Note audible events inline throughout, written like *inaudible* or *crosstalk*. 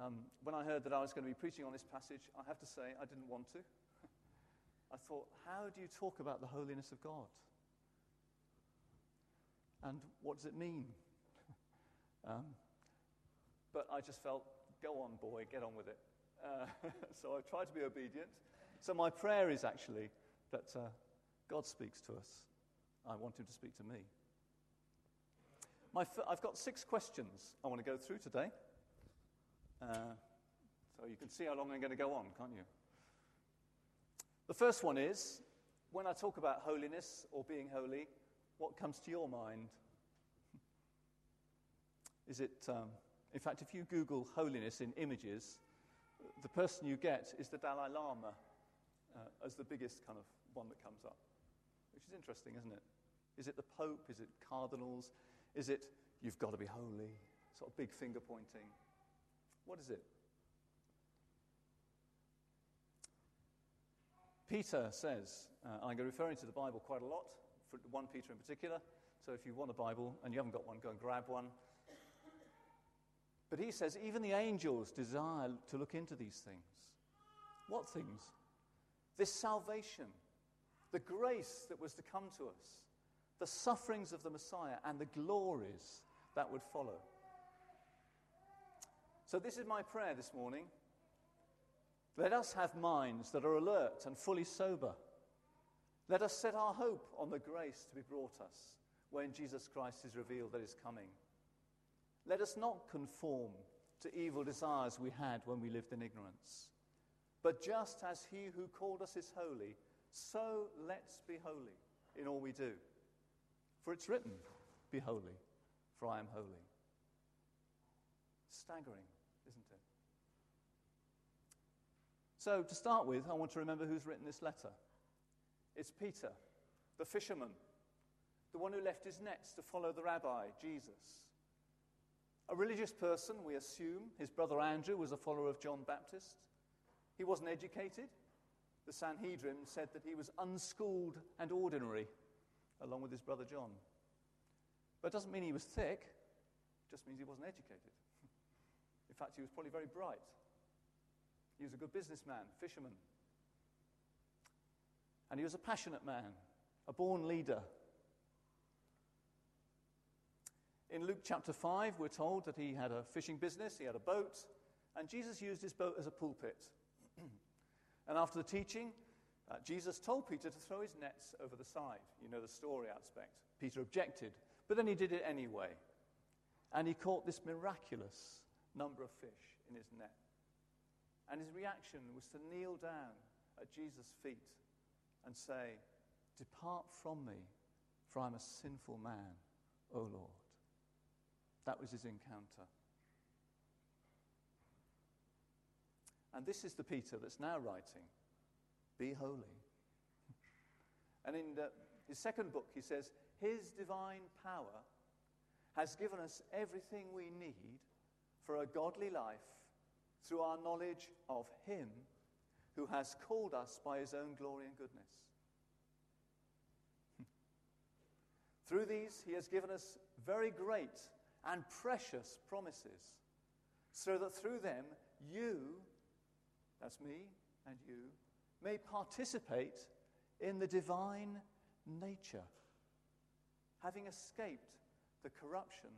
Um, when I heard that I was going to be preaching on this passage, I have to say I didn't want to. *laughs* I thought, how do you talk about the holiness of God? And what does it mean? *laughs* um, but I just felt, go on, boy, get on with it. Uh, *laughs* so I tried to be obedient. So my prayer is actually that uh, God speaks to us. I want Him to speak to me. My f- I've got six questions I want to go through today. Uh, so you can see how long I'm going to go on, can't you? The first one is when I talk about holiness or being holy, what comes to your mind? Is it, um, in fact, if you Google holiness in images, the person you get is the Dalai Lama uh, as the biggest kind of one that comes up, which is interesting, isn't it? Is it the Pope? Is it cardinals? Is it you've got to be holy? Sort of big finger pointing. What is it? Peter says, uh, I'm referring to the Bible quite a lot, for 1 Peter in particular. So if you want a Bible and you haven't got one, go and grab one. But he says, even the angels desire to look into these things. What things? This salvation, the grace that was to come to us, the sufferings of the Messiah, and the glories that would follow. So, this is my prayer this morning. Let us have minds that are alert and fully sober. Let us set our hope on the grace to be brought us when Jesus Christ is revealed that is coming. Let us not conform to evil desires we had when we lived in ignorance. But just as he who called us is holy, so let's be holy in all we do. For it's written, Be holy, for I am holy. Staggering, isn't it? So, to start with, I want to remember who's written this letter. It's Peter, the fisherman, the one who left his nets to follow the rabbi, Jesus. A religious person, we assume. His brother Andrew was a follower of John Baptist. He wasn't educated. The Sanhedrin said that he was unschooled and ordinary, along with his brother John. But it doesn't mean he was thick, it just means he wasn't educated. *laughs* In fact, he was probably very bright. He was a good businessman, fisherman. And he was a passionate man, a born leader. In Luke chapter 5, we're told that he had a fishing business, he had a boat, and Jesus used his boat as a pulpit. *clears throat* and after the teaching, uh, Jesus told Peter to throw his nets over the side. You know the story aspect. Peter objected, but then he did it anyway. And he caught this miraculous number of fish in his net. And his reaction was to kneel down at Jesus' feet and say, Depart from me, for I'm a sinful man, O Lord. That was his encounter. And this is the Peter that's now writing Be holy. *laughs* And in the, his second book, he says, His divine power has given us everything we need for a godly life through our knowledge of Him who has called us by His own glory and goodness. *laughs* through these, He has given us very great and precious promises, so that through them you that's me and you, may participate in the divine nature, having escaped the corruption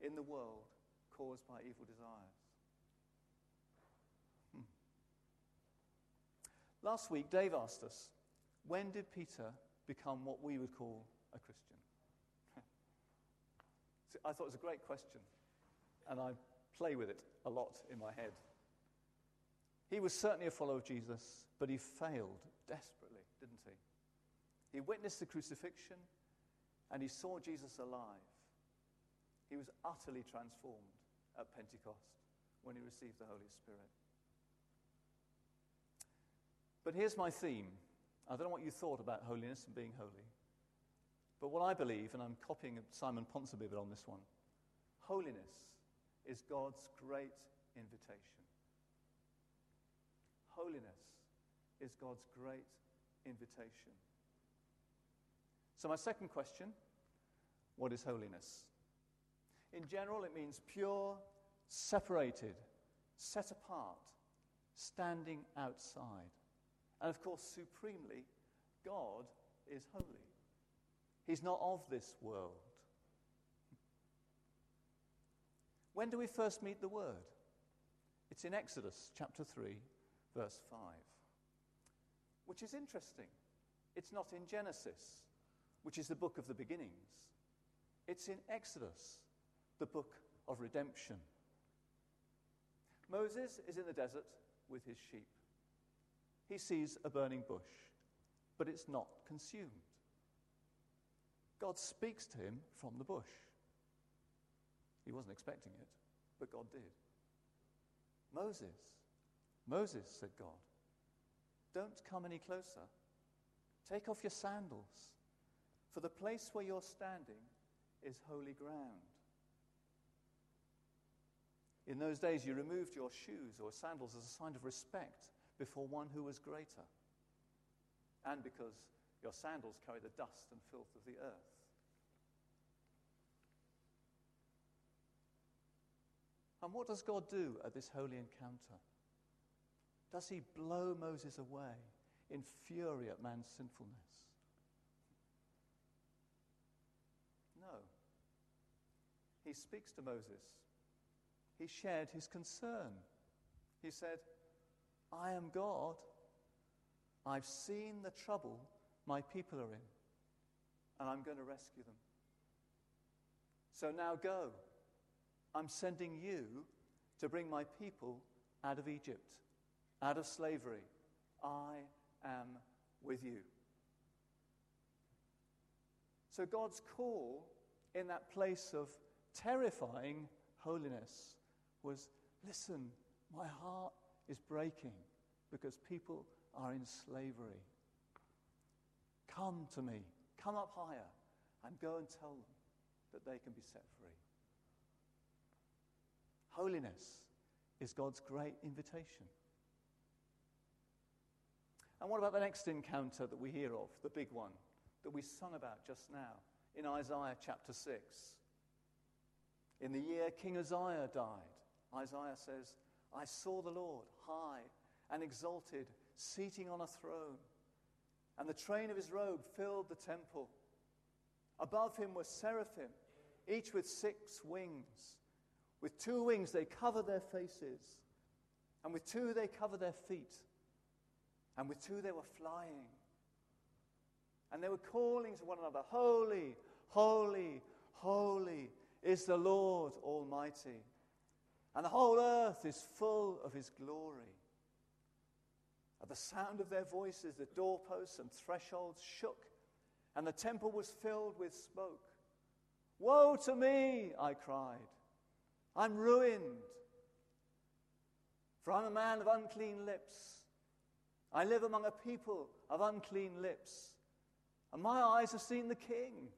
in the world caused by evil desires. Last week, Dave asked us, when did Peter become what we would call a Christian? *laughs* I thought it was a great question, and I play with it a lot in my head. He was certainly a follower of Jesus, but he failed desperately, didn't he? He witnessed the crucifixion and he saw Jesus alive. He was utterly transformed at Pentecost when he received the Holy Spirit. But here's my theme. I don't know what you thought about holiness and being holy. But what I believe, and I'm copying Simon Ponsonby a bit on this one holiness is God's great invitation. Holiness is God's great invitation. So, my second question what is holiness? In general, it means pure, separated, set apart, standing outside. And of course, supremely, God is holy. He's not of this world. When do we first meet the Word? It's in Exodus chapter 3, verse 5. Which is interesting. It's not in Genesis, which is the book of the beginnings. It's in Exodus, the book of redemption. Moses is in the desert with his sheep. He sees a burning bush, but it's not consumed. God speaks to him from the bush. He wasn't expecting it, but God did. Moses, Moses, said God, don't come any closer. Take off your sandals, for the place where you're standing is holy ground. In those days, you removed your shoes or sandals as a sign of respect before one who was greater, and because your sandals carry the dust and filth of the earth. And what does God do at this holy encounter? Does he blow Moses away in fury at man's sinfulness? No. He speaks to Moses. He shared his concern. He said, I am God. I've seen the trouble my people are in, and I'm going to rescue them. So now go. I'm sending you to bring my people out of Egypt, out of slavery. I am with you. So God's call in that place of terrifying holiness was listen, my heart is breaking because people are in slavery. Come to me, come up higher, and go and tell them that they can be set free. Holiness is God's great invitation. And what about the next encounter that we hear of, the big one that we sung about just now in Isaiah chapter 6? In the year King Uzziah died, Isaiah says, I saw the Lord high and exalted, seating on a throne, and the train of his robe filled the temple. Above him were seraphim, each with six wings. With two wings they cover their faces, and with two they cover their feet, and with two they were flying. And they were calling to one another, Holy, holy, holy is the Lord Almighty. And the whole earth is full of his glory. At the sound of their voices, the doorposts and thresholds shook, and the temple was filled with smoke. Woe to me, I cried. I'm ruined. For I'm a man of unclean lips. I live among a people of unclean lips. And my eyes have seen the King,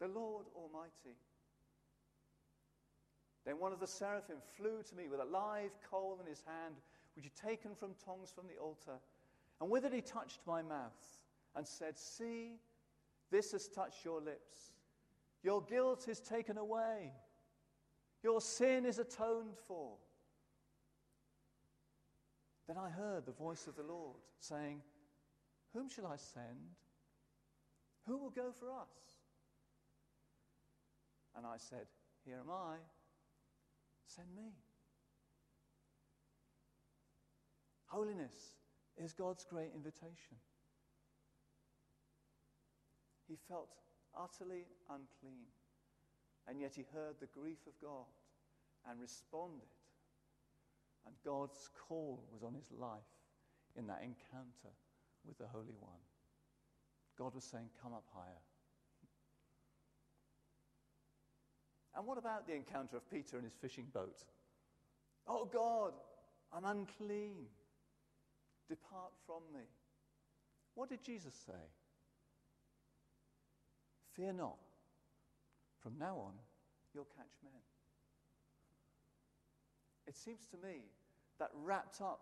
the Lord Almighty. Then one of the seraphim flew to me with a live coal in his hand, which he'd taken from tongs from the altar. And with it he touched my mouth and said, See, this has touched your lips. Your guilt is taken away. Your sin is atoned for. Then I heard the voice of the Lord saying, Whom shall I send? Who will go for us? And I said, Here am I. Send me. Holiness is God's great invitation. He felt utterly unclean. And yet he heard the grief of God and responded. And God's call was on his life in that encounter with the Holy One. God was saying, Come up higher. And what about the encounter of Peter and his fishing boat? Oh God, I'm unclean. Depart from me. What did Jesus say? Fear not. From now on, you'll catch men. It seems to me that wrapped up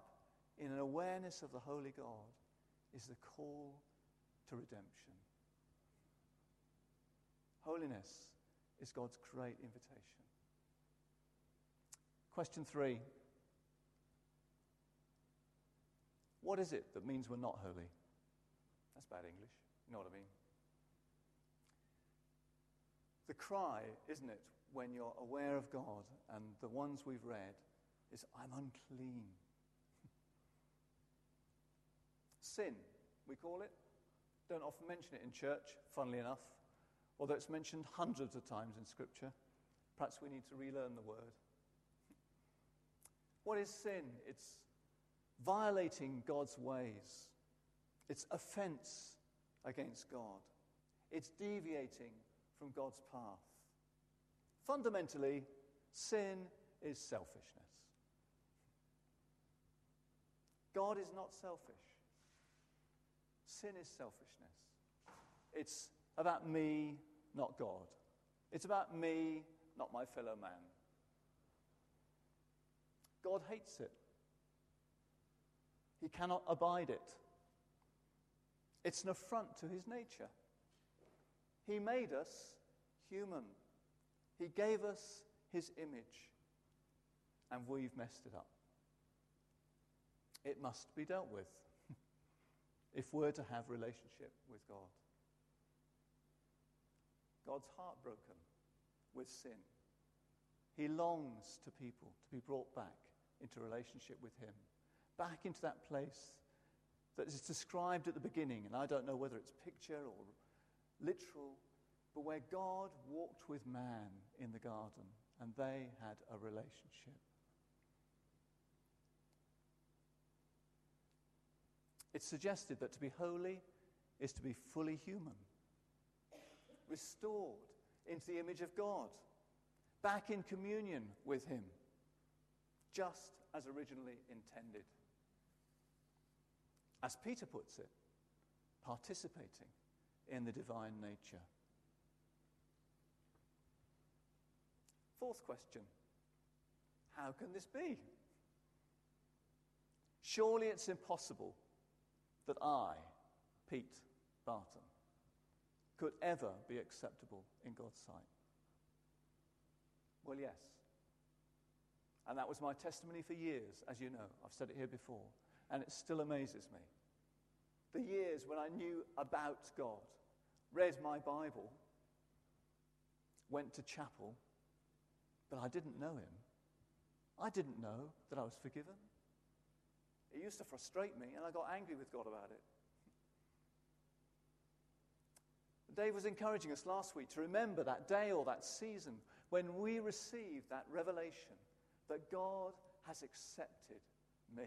in an awareness of the Holy God is the call to redemption. Holiness is God's great invitation. Question three What is it that means we're not holy? That's bad English. You know what I mean? The cry, isn't it, when you're aware of God, and the ones we've read, is I'm unclean. *laughs* Sin, we call it. Don't often mention it in church, funnily enough, although it's mentioned hundreds of times in Scripture. Perhaps we need to relearn the word. What is sin? It's violating God's ways, it's offense against God, it's deviating from God's path. Fundamentally, sin is selfishness. God is not selfish. Sin is selfishness. It's about me, not God. It's about me, not my fellow man. God hates it. He cannot abide it. It's an affront to his nature. He made us human. He gave us his image, and we've messed it up. It must be dealt with *laughs* if we're to have relationship with God. God's heartbroken with sin. He longs to people to be brought back into relationship with him, back into that place that is described at the beginning, and I don't know whether it's picture or literal, but where God walked with man in the garden and they had a relationship. It's suggested that to be holy is to be fully human, restored into the image of God, back in communion with Him, just as originally intended. As Peter puts it, participating in the divine nature. Fourth question How can this be? Surely it's impossible that I, Pete Barton, could ever be acceptable in God's sight. Well, yes. And that was my testimony for years, as you know. I've said it here before. And it still amazes me. The years when I knew about God, read my Bible, went to chapel, but I didn't know Him. I didn't know that I was forgiven. It used to frustrate me, and I got angry with God about it. Dave was encouraging us last week to remember that day or that season when we received that revelation that God has accepted me.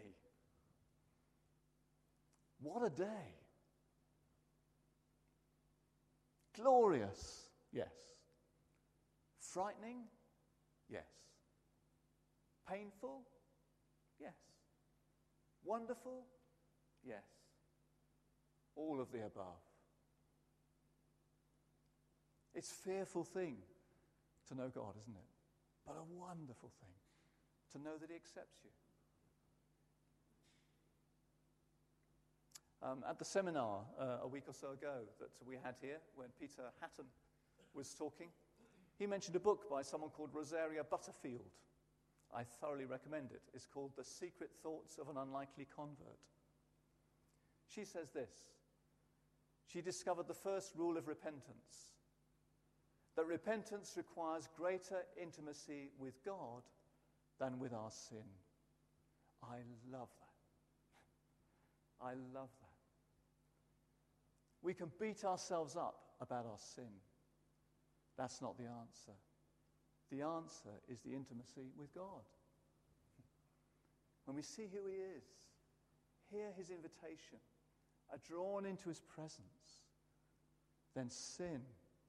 What a day! Glorious, yes. Frightening, yes. Painful, yes. Wonderful, yes. All of the above. It's a fearful thing to know God, isn't it? But a wonderful thing to know that He accepts you. Um, at the seminar uh, a week or so ago that we had here, when Peter Hatton was talking, he mentioned a book by someone called Rosaria Butterfield. I thoroughly recommend it. It's called The Secret Thoughts of an Unlikely Convert. She says this She discovered the first rule of repentance that repentance requires greater intimacy with God than with our sin. I love that. I love that. We can beat ourselves up about our sin. That's not the answer. The answer is the intimacy with God. When we see who He is, hear His invitation, are drawn into His presence, then sin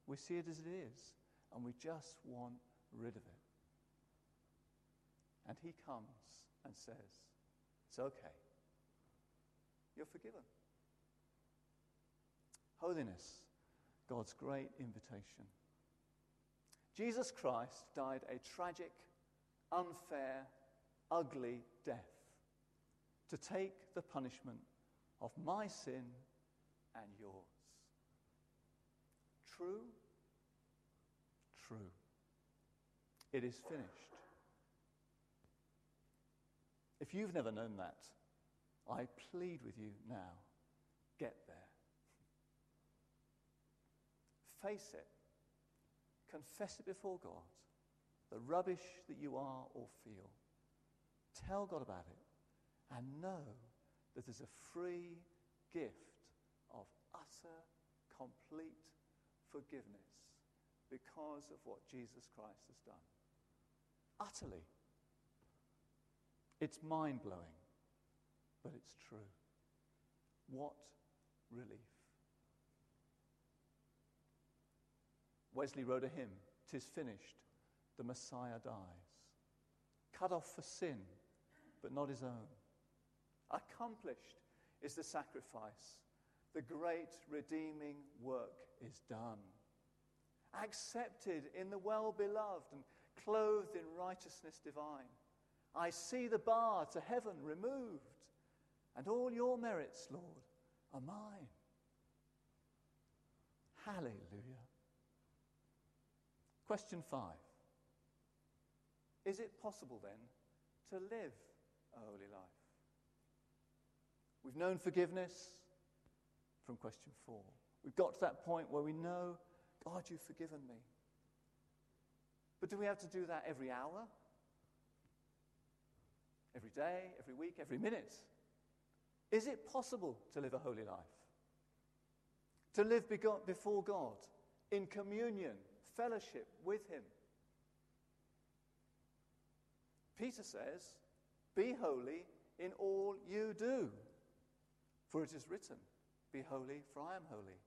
we see it as it is, and we just want rid of it. And he comes and says, It's okay. You're forgiven. Holiness, God's great invitation. Jesus Christ died a tragic, unfair, ugly death to take the punishment of my sin and yours. True? True. It is finished. If you've never known that, I plead with you now, get there. Face it. Confess it before God. The rubbish that you are or feel. Tell God about it. And know that there's a free gift of utter, complete forgiveness because of what Jesus Christ has done. Utterly. It's mind blowing, but it's true. What relief. Wesley wrote a hymn, Tis finished, the Messiah dies. Cut off for sin, but not his own. Accomplished is the sacrifice. The great redeeming work is done. Accepted in the well beloved and clothed in righteousness divine. I see the bar to heaven removed, and all your merits, Lord, are mine. Hallelujah. Question five Is it possible then to live a holy life? We've known forgiveness from question four. We've got to that point where we know, God, you've forgiven me. But do we have to do that every hour? Every day, every week, every minute? Is it possible to live a holy life? To live before God in communion fellowship with Him. Peter says, Be holy in all you do, for it is written, Be holy, for I am holy.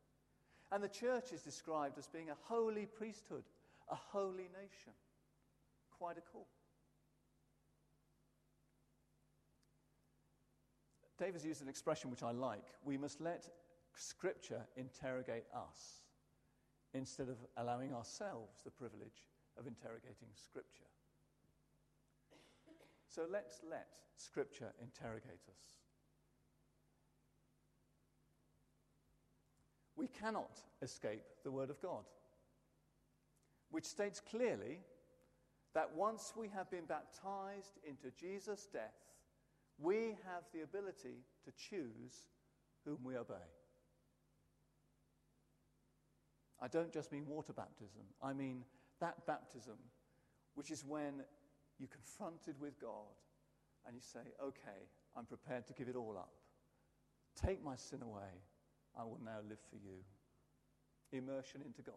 And the church is described as being a holy priesthood, a holy nation. Quite a call. Dave has used an expression which I like. We must let Scripture interrogate us instead of allowing ourselves the privilege of interrogating Scripture. So let's let Scripture interrogate us. We cannot escape the Word of God, which states clearly that once we have been baptized into Jesus' death, we have the ability to choose whom we obey. I don't just mean water baptism, I mean that baptism, which is when you're confronted with God and you say, Okay, I'm prepared to give it all up. Take my sin away. I will now live for you. Immersion into God.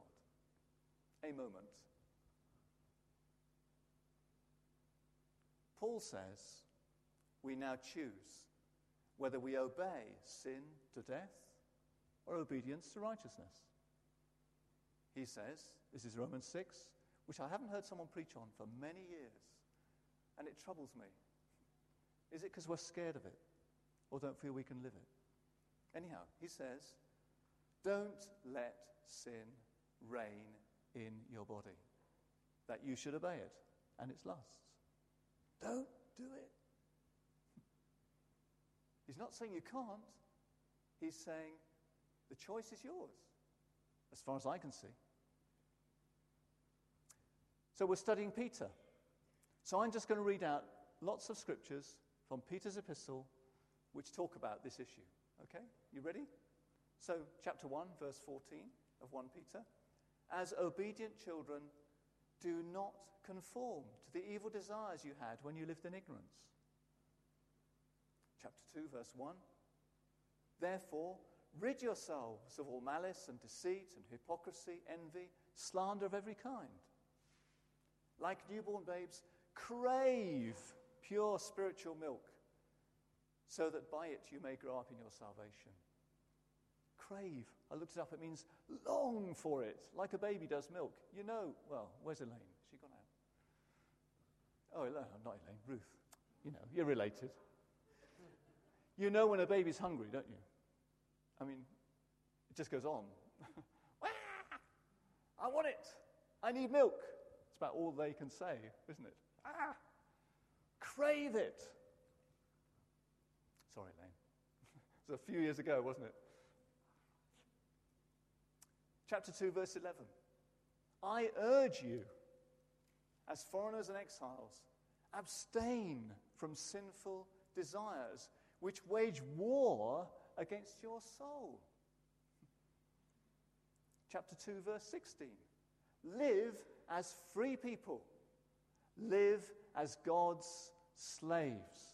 A moment. Paul says we now choose whether we obey sin to death or obedience to righteousness he says, this is Romans 6, which I haven't heard someone preach on for many years, and it troubles me. Is it because we're scared of it or don't feel we can live it? Anyhow, he says, don't let sin reign in your body, that you should obey it and its lusts. Don't do it. *laughs* He's not saying you can't, he's saying the choice is yours, as far as I can see. So we're studying Peter. So I'm just going to read out lots of scriptures from Peter's epistle which talk about this issue. Okay? You ready? So, chapter 1, verse 14 of 1 Peter. As obedient children, do not conform to the evil desires you had when you lived in ignorance. Chapter 2, verse 1. Therefore, rid yourselves of all malice and deceit and hypocrisy, envy, slander of every kind like newborn babes, crave pure spiritual milk so that by it you may grow up in your salvation. Crave. I looked it up. It means long for it, like a baby does milk. You know, well, where's Elaine? Has she gone out? Oh, Elaine, not Elaine, Ruth. You know, you're related. You know when a baby's hungry, don't you? I mean, it just goes on. *laughs* I want it. I need milk It's about all they can say, isn't it? Ah, crave it. Sorry, Lane. *laughs* it was a few years ago, wasn't it? Chapter 2, verse 11. I urge you, as foreigners and exiles, abstain from sinful desires which wage war against your soul. Chapter 2, verse 16. Live as free people, live as God's slaves.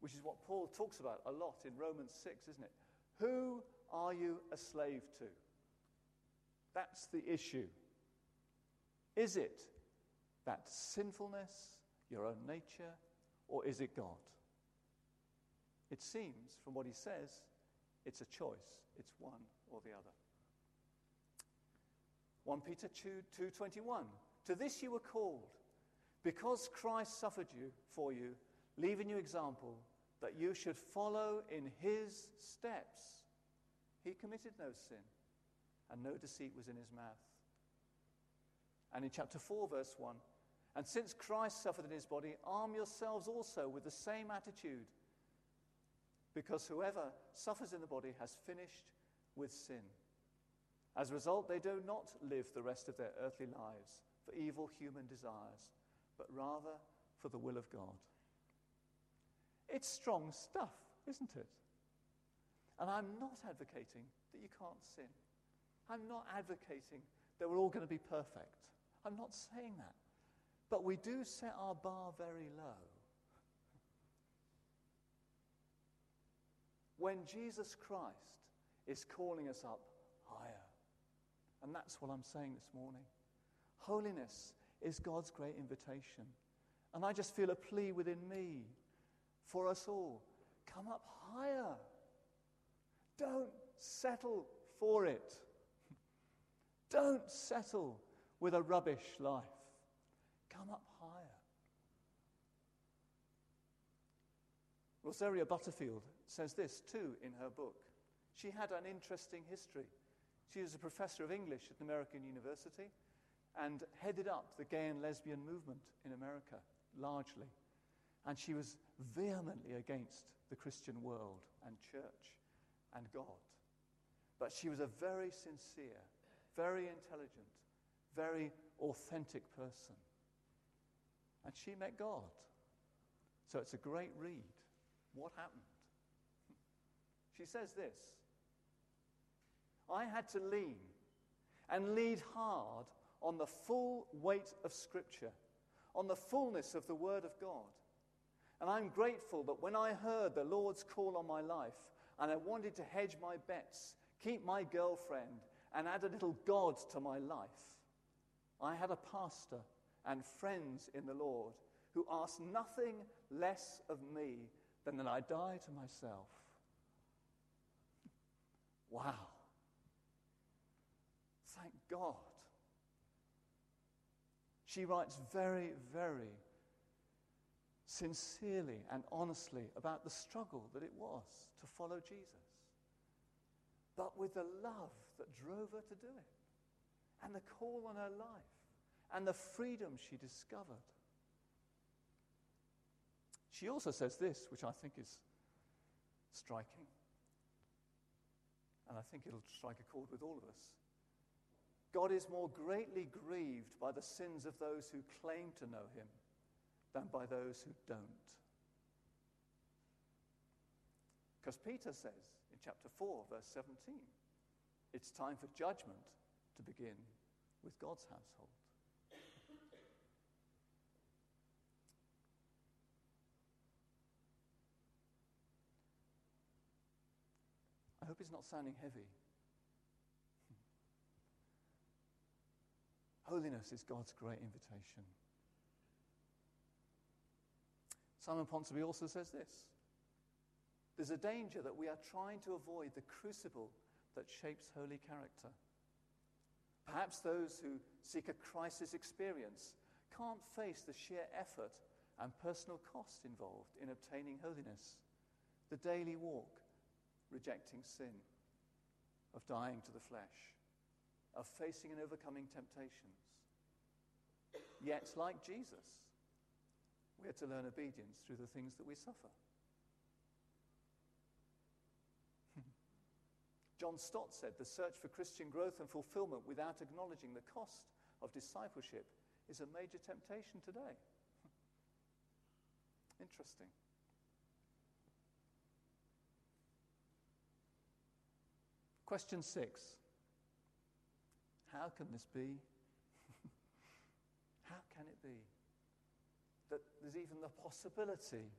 Which is what Paul talks about a lot in Romans 6, isn't it? Who are you a slave to? That's the issue. Is it that sinfulness, your own nature, or is it God? It seems, from what he says, it's a choice. It's one or the other. 1 Peter 2, 2.21 To this you were called, because Christ suffered you for you, leaving you example, that you should follow in his steps. He committed no sin, and no deceit was in his mouth. And in chapter 4, verse 1, and since Christ suffered in his body, arm yourselves also with the same attitude, because whoever suffers in the body has finished with sin. As a result, they do not live the rest of their earthly lives for evil human desires, but rather for the will of God. It's strong stuff, isn't it? And I'm not advocating that you can't sin. I'm not advocating that we're all going to be perfect. I'm not saying that. But we do set our bar very low. When Jesus Christ is calling us up higher. And that's what I'm saying this morning. Holiness is God's great invitation. And I just feel a plea within me for us all. Come up higher. Don't settle for it. *laughs* Don't settle with a rubbish life. Come up higher. Rosaria Butterfield says this too in her book. She had an interesting history. She was a professor of English at an American university and headed up the gay and lesbian movement in America largely. And she was vehemently against the Christian world and church and God. But she was a very sincere, very intelligent, very authentic person. And she met God. So it's a great read. What happened? She says this I had to lean and lead hard on the full weight of Scripture, on the fullness of the Word of God. And I'm grateful that when I heard the Lord's call on my life and I wanted to hedge my bets, keep my girlfriend, and add a little God to my life, I had a pastor and friends in the Lord who asked nothing less of me than that I die to myself. Wow. Thank God. She writes very, very sincerely and honestly about the struggle that it was to follow Jesus, but with the love that drove her to do it, and the call on her life, and the freedom she discovered. She also says this, which I think is striking, and I think it'll strike a chord with all of us. God is more greatly grieved by the sins of those who claim to know him than by those who don't. Because Peter says in chapter 4, verse 17, it's time for judgment to begin with God's household. I hope it's not sounding heavy. Holiness is God's great invitation. Simon Ponsonby also says this There's a danger that we are trying to avoid the crucible that shapes holy character. Perhaps those who seek a crisis experience can't face the sheer effort and personal cost involved in obtaining holiness, the daily walk, rejecting sin, of dying to the flesh, of facing and overcoming temptations. Yet, like Jesus, we are to learn obedience through the things that we suffer. *laughs* John Stott said the search for Christian growth and fulfillment without acknowledging the cost of discipleship is a major temptation today. *laughs* Interesting. Question six How can this be? *laughs* How can it be? That there's even the possibility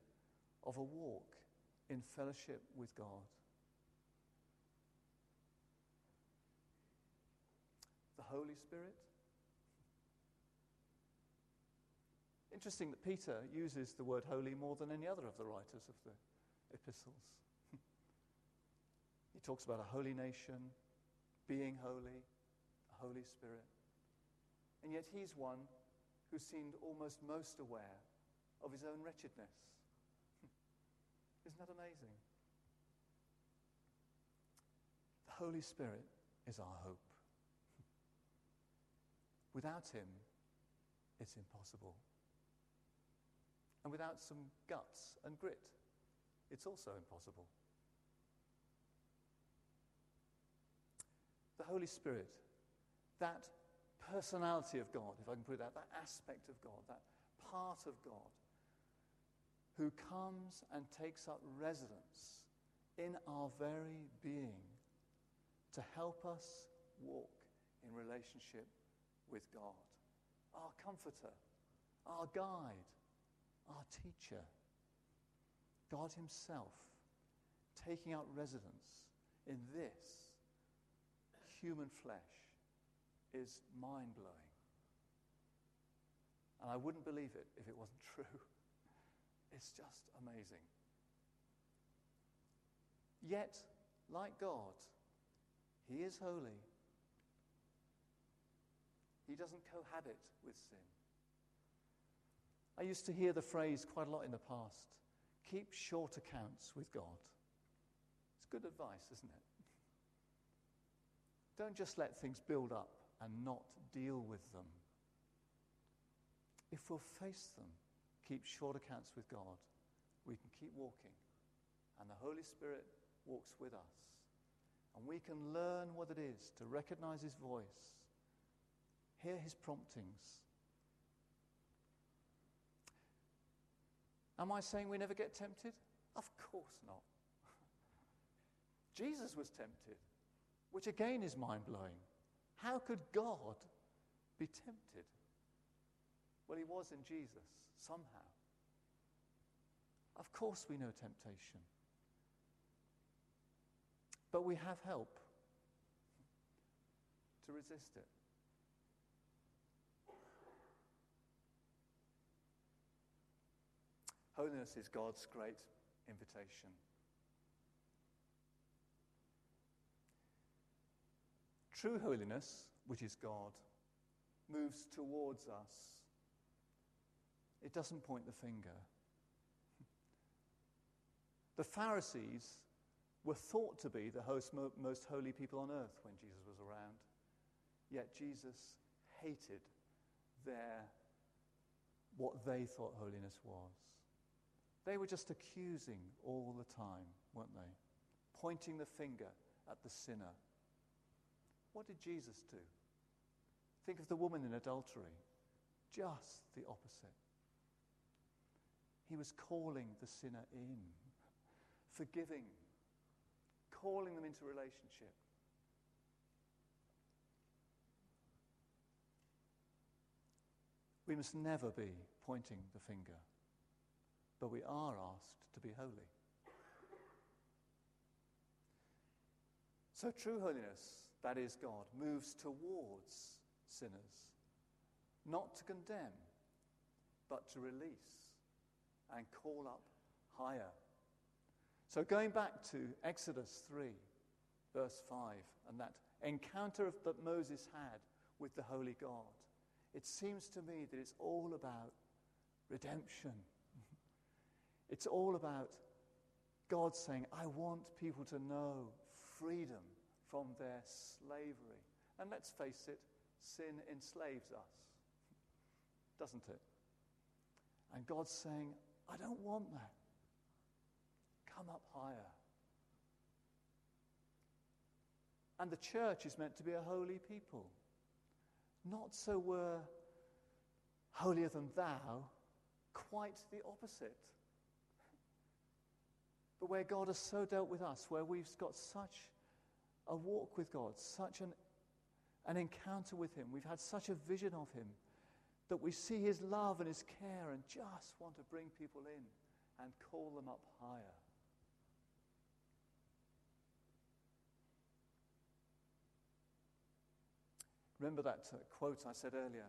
of a walk in fellowship with God? The Holy Spirit? Interesting that Peter uses the word holy more than any other of the writers of the epistles. he talks about a holy nation, being holy, a Holy Spirit. And yet he's one who seemed almost most aware of his own wretchedness. *laughs* Isn't that amazing? The Holy Spirit is our hope. *laughs* Without him, it's impossible. And without some guts and grit, it's also impossible. The Holy Spirit, that personality of God, if I can put it that, that aspect of God, that part of God, who comes and takes up residence in our very being to help us walk in relationship with God. Our comforter, our guide, our teacher, God Himself, taking out residence in this human flesh is mind blowing. And I wouldn't believe it if it wasn't *laughs* true. It's just amazing. Yet, like God, He is holy. He doesn't cohabit with sin. I used to hear the phrase quite a lot in the past keep short accounts with God. It's good advice, isn't it? Don't just let things build up and not deal with them. If we'll face them, keep short accounts with God, we can keep walking. And the Holy Spirit walks with us. And we can learn what it is to recognize His voice, hear His promptings, Am I saying we never get tempted? Of course not. *laughs* Jesus was tempted, which again is mind blowing. How could God be tempted? Well, he was in Jesus, somehow. Of course, we know temptation. But we have help to resist it. Holiness is God's great invitation. True holiness, which is God, moves towards us. It doesn't point the finger. *laughs* The Pharisees were thought to be the most holy people on earth when Jesus was around, yet Jesus hated their, what they thought holiness was. They were just accusing all the time, weren't they? Pointing the finger at the sinner. What did Jesus do? Think of the woman in adultery. Just the opposite. He was calling the sinner in, forgiving, calling them into relationship. We must never be pointing the finger but we are asked to be holy. So, true holiness, that is God, moves towards sinners, not to condemn, but to release and call up higher. So, going back to Exodus 3, verse 5, and that encounter that Moses had with the Holy God, it seems to me that it's all about redemption *laughs* it's all about God saying, I want people to know freedom from their slavery. And let's face it, sin enslaves us, doesn't it? And God's saying, I don't want that. Come up higher. And the church is meant to be a holy people. Not so we're holier than thou, quite the opposite but where God has so dealt with us, where we've got such a walk with God, such an, an encounter with Him. We've had such a vision of Him that we see His love and His care and just want to bring people in and call them up higher. Remember that uh, quote I said earlier?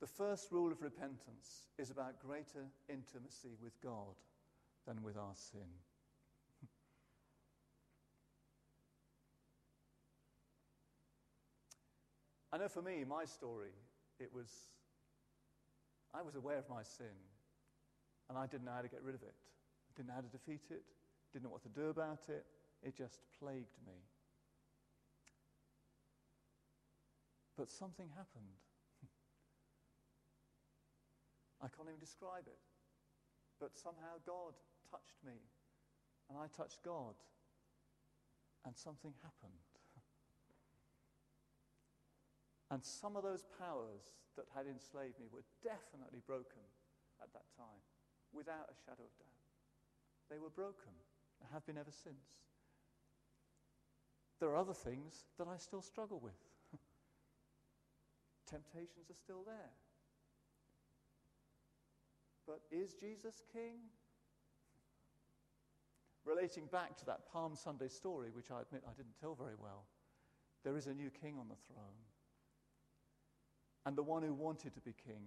The first rule of repentance is about greater intimacy with God than with our sin. I know for me, my story, it was, I was aware of my sin, and I didn't know how to get rid of it. I didn't know how to defeat it, didn't know what to do about it. It just plagued me. But something happened. *laughs* I can't even describe it. But somehow God touched me, and I touched God, and something happened. And some of those powers that had enslaved me were definitely broken at that time, without a shadow of doubt. They were broken and have been ever since. There are other things that I still struggle with. *laughs* Temptations are still there. But is Jesus king? *laughs* Relating back to that Palm Sunday story, which I admit I didn't tell very well, there is a new king on the throne. And the one who wanted to be king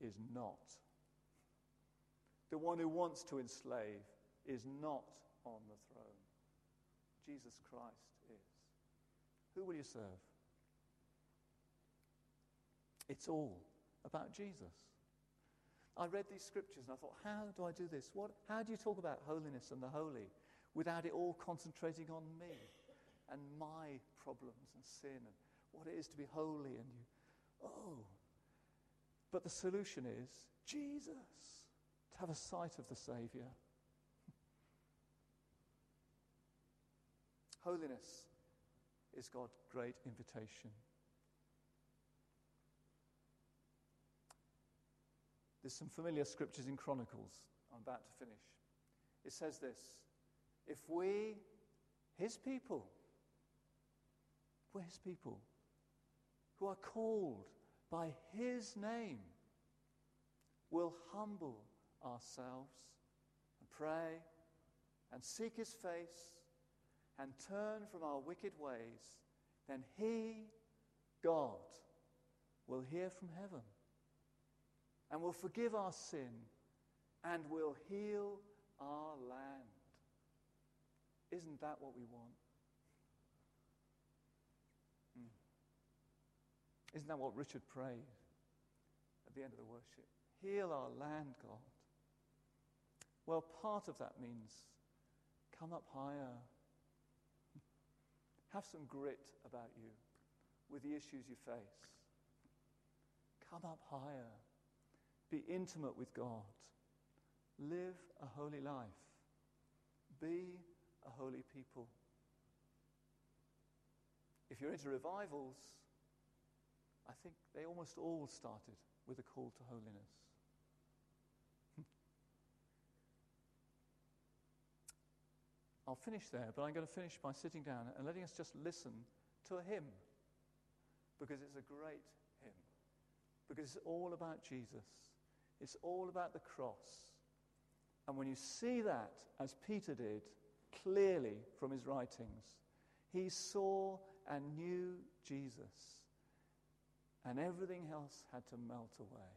is not. The one who wants to enslave is not on the throne. Jesus Christ is. Who will you serve? It's all about Jesus. I read these scriptures and I thought, how do I do this? What, how do you talk about holiness and the holy without it all concentrating on me and my problems and sin and what it is to be holy and you Oh. But the solution is Jesus, to have a sight of the Savior. *laughs* Holiness is God's great invitation. There's some familiar scriptures in Chronicles. I'm about to finish. It says this If we, his people, we're his people, who are called by his name will humble ourselves and pray and seek his face and turn from our wicked ways, then he, God, will hear from heaven and will forgive our sin and will heal our land. Isn't that what we want? Isn't that what Richard prayed at the end of the worship? Heal our land, God. Well, part of that means come up higher. *laughs* Have some grit about you with the issues you face. Come up higher. Be intimate with God. Live a holy life. Be a holy people. If you're into revivals, I think they almost all started with a call to holiness. *laughs* I'll finish there, but I'm going to finish by sitting down and letting us just listen to a hymn because it's a great hymn. Because it's all about Jesus, it's all about the cross. And when you see that, as Peter did clearly from his writings, he saw and knew Jesus and everything else had to melt away.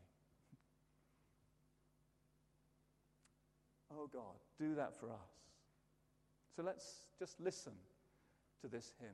*laughs* oh God, do that for us. So let's just listen to this hymn.